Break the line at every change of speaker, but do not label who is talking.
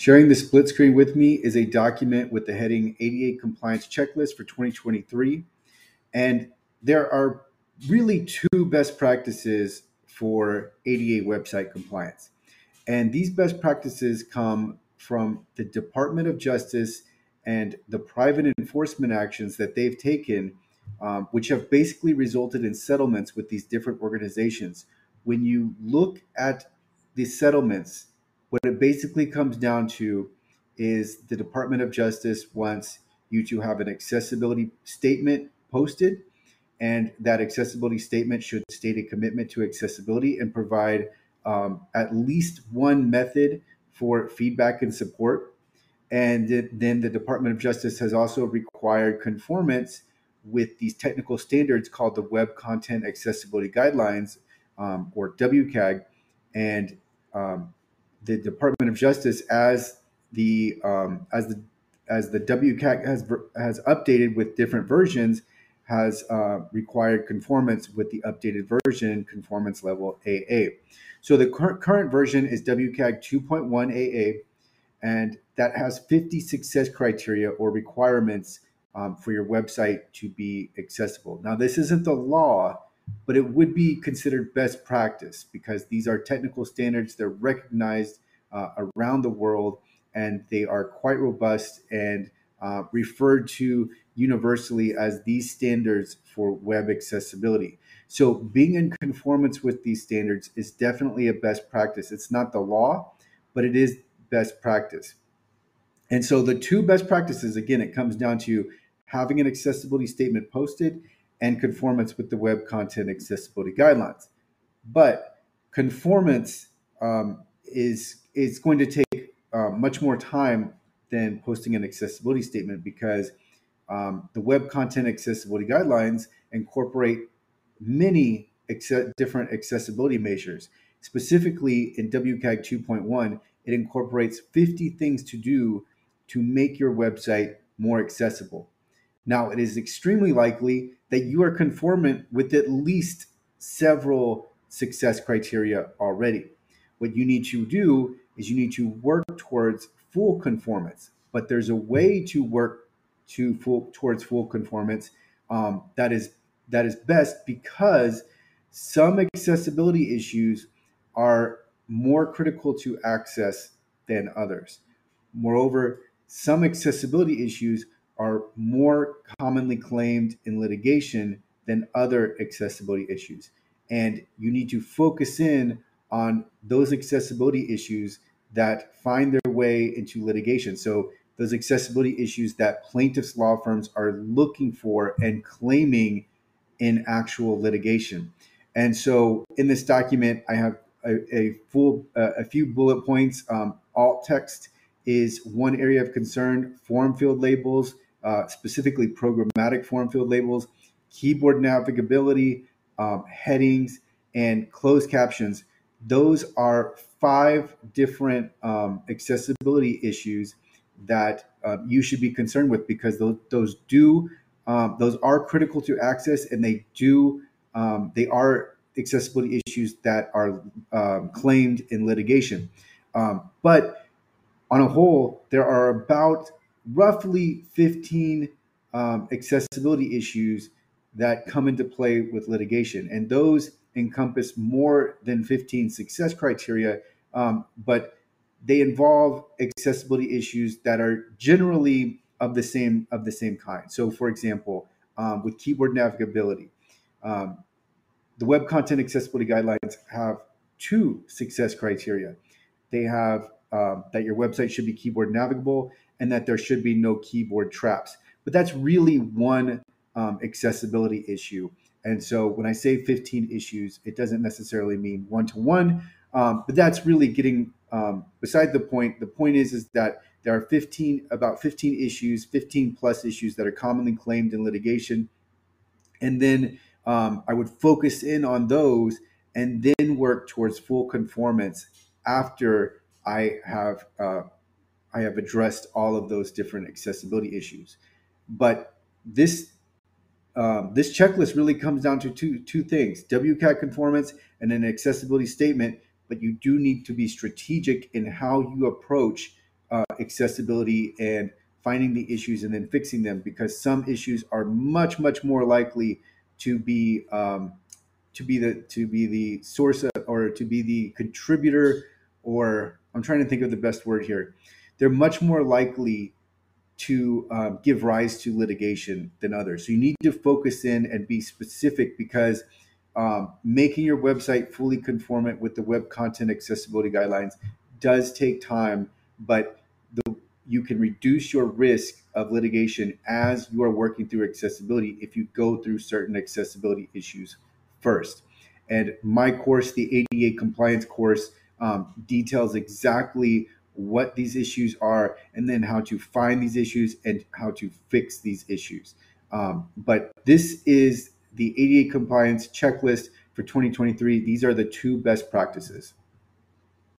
Sharing the split screen with me is a document with the heading ADA Compliance Checklist for 2023. And there are really two best practices for ADA website compliance. And these best practices come from the Department of Justice and the private enforcement actions that they've taken, um, which have basically resulted in settlements with these different organizations. When you look at the settlements, what it basically comes down to is the Department of Justice wants you to have an accessibility statement posted, and that accessibility statement should state a commitment to accessibility and provide um, at least one method for feedback and support. And then the Department of Justice has also required conformance with these technical standards called the Web Content Accessibility Guidelines, um, or WCAG. And um, the Department of Justice, as the um, as the as the WCAG has has updated with different versions, has uh, required conformance with the updated version, conformance level AA. So the current current version is WCAG 2.1 AA, and that has 50 success criteria or requirements um, for your website to be accessible. Now, this isn't the law, but it would be considered best practice because these are technical standards. They're recognized uh, around the world, and they are quite robust and uh, referred to universally as these standards for web accessibility. So, being in conformance with these standards is definitely a best practice. It's not the law, but it is best practice. And so, the two best practices again, it comes down to having an accessibility statement posted and conformance with the Web Content Accessibility Guidelines. But conformance um, is is going to take uh, much more time than posting an accessibility statement because um, the Web Content Accessibility Guidelines incorporate many different accessibility measures. Specifically, in WCAG 2.1, it incorporates 50 things to do to make your website more accessible. Now, it is extremely likely that you are conformant with at least several success criteria already. What you need to do is you need to work towards full conformance, but there's a way to work to full towards full conformance um, that is that is best because some accessibility issues are more critical to access than others. Moreover, some accessibility issues are more commonly claimed in litigation than other accessibility issues. And you need to focus in on those accessibility issues that find their way into litigation. So, those accessibility issues that plaintiffs' law firms are looking for and claiming in actual litigation. And so, in this document, I have a, a full, uh, a few bullet points. Um, alt text is one area of concern. Form field labels, uh, specifically programmatic form field labels, keyboard navigability, um, headings, and closed captions. Those are five different um, accessibility issues that uh, you should be concerned with because those, those do um, those are critical to access and they do um, they are accessibility issues that are um, claimed in litigation but on a whole there are about roughly 15 um, accessibility issues that come into play with litigation. And those encompass more than 15 success criteria, um, but they involve accessibility issues that are generally of the same of the same kind. So, for example, um, with keyboard navigability, um, the Web Content Accessibility Guidelines have two success criteria. They have um, that your website should be keyboard navigable and that there should be no keyboard traps. But that's really one um, accessibility issue. And so when I say 15 issues, it doesn't necessarily mean one to one, but that's really getting um, beside the point. The point is is that there are 15 about 15 issues, 15 plus issues that are commonly claimed in litigation, and then um, I would focus in on those and then work towards full conformance after I have uh, I have addressed all of those different accessibility issues. But this um, this checklist really comes down to two two things: WCAG conformance and an accessibility statement. But you do need to be strategic in how you approach uh, accessibility and finding the issues and then fixing them because some issues are much much more likely to be um, to be the to be the source of, or to be the contributor or I'm trying to think of the best word here. They're much more likely to um, give rise to litigation than others. So you need to focus in and be specific because um, making your website fully conformant with the web content accessibility guidelines does take time, but the, you can reduce your risk of litigation as you are working through accessibility if you go through certain accessibility issues first. And my course, the ADA compliance course, um, details exactly what these issues are and then how to find these issues and how to fix these issues. Um, but this is the ADA compliance checklist for 2023. These are the two best practices.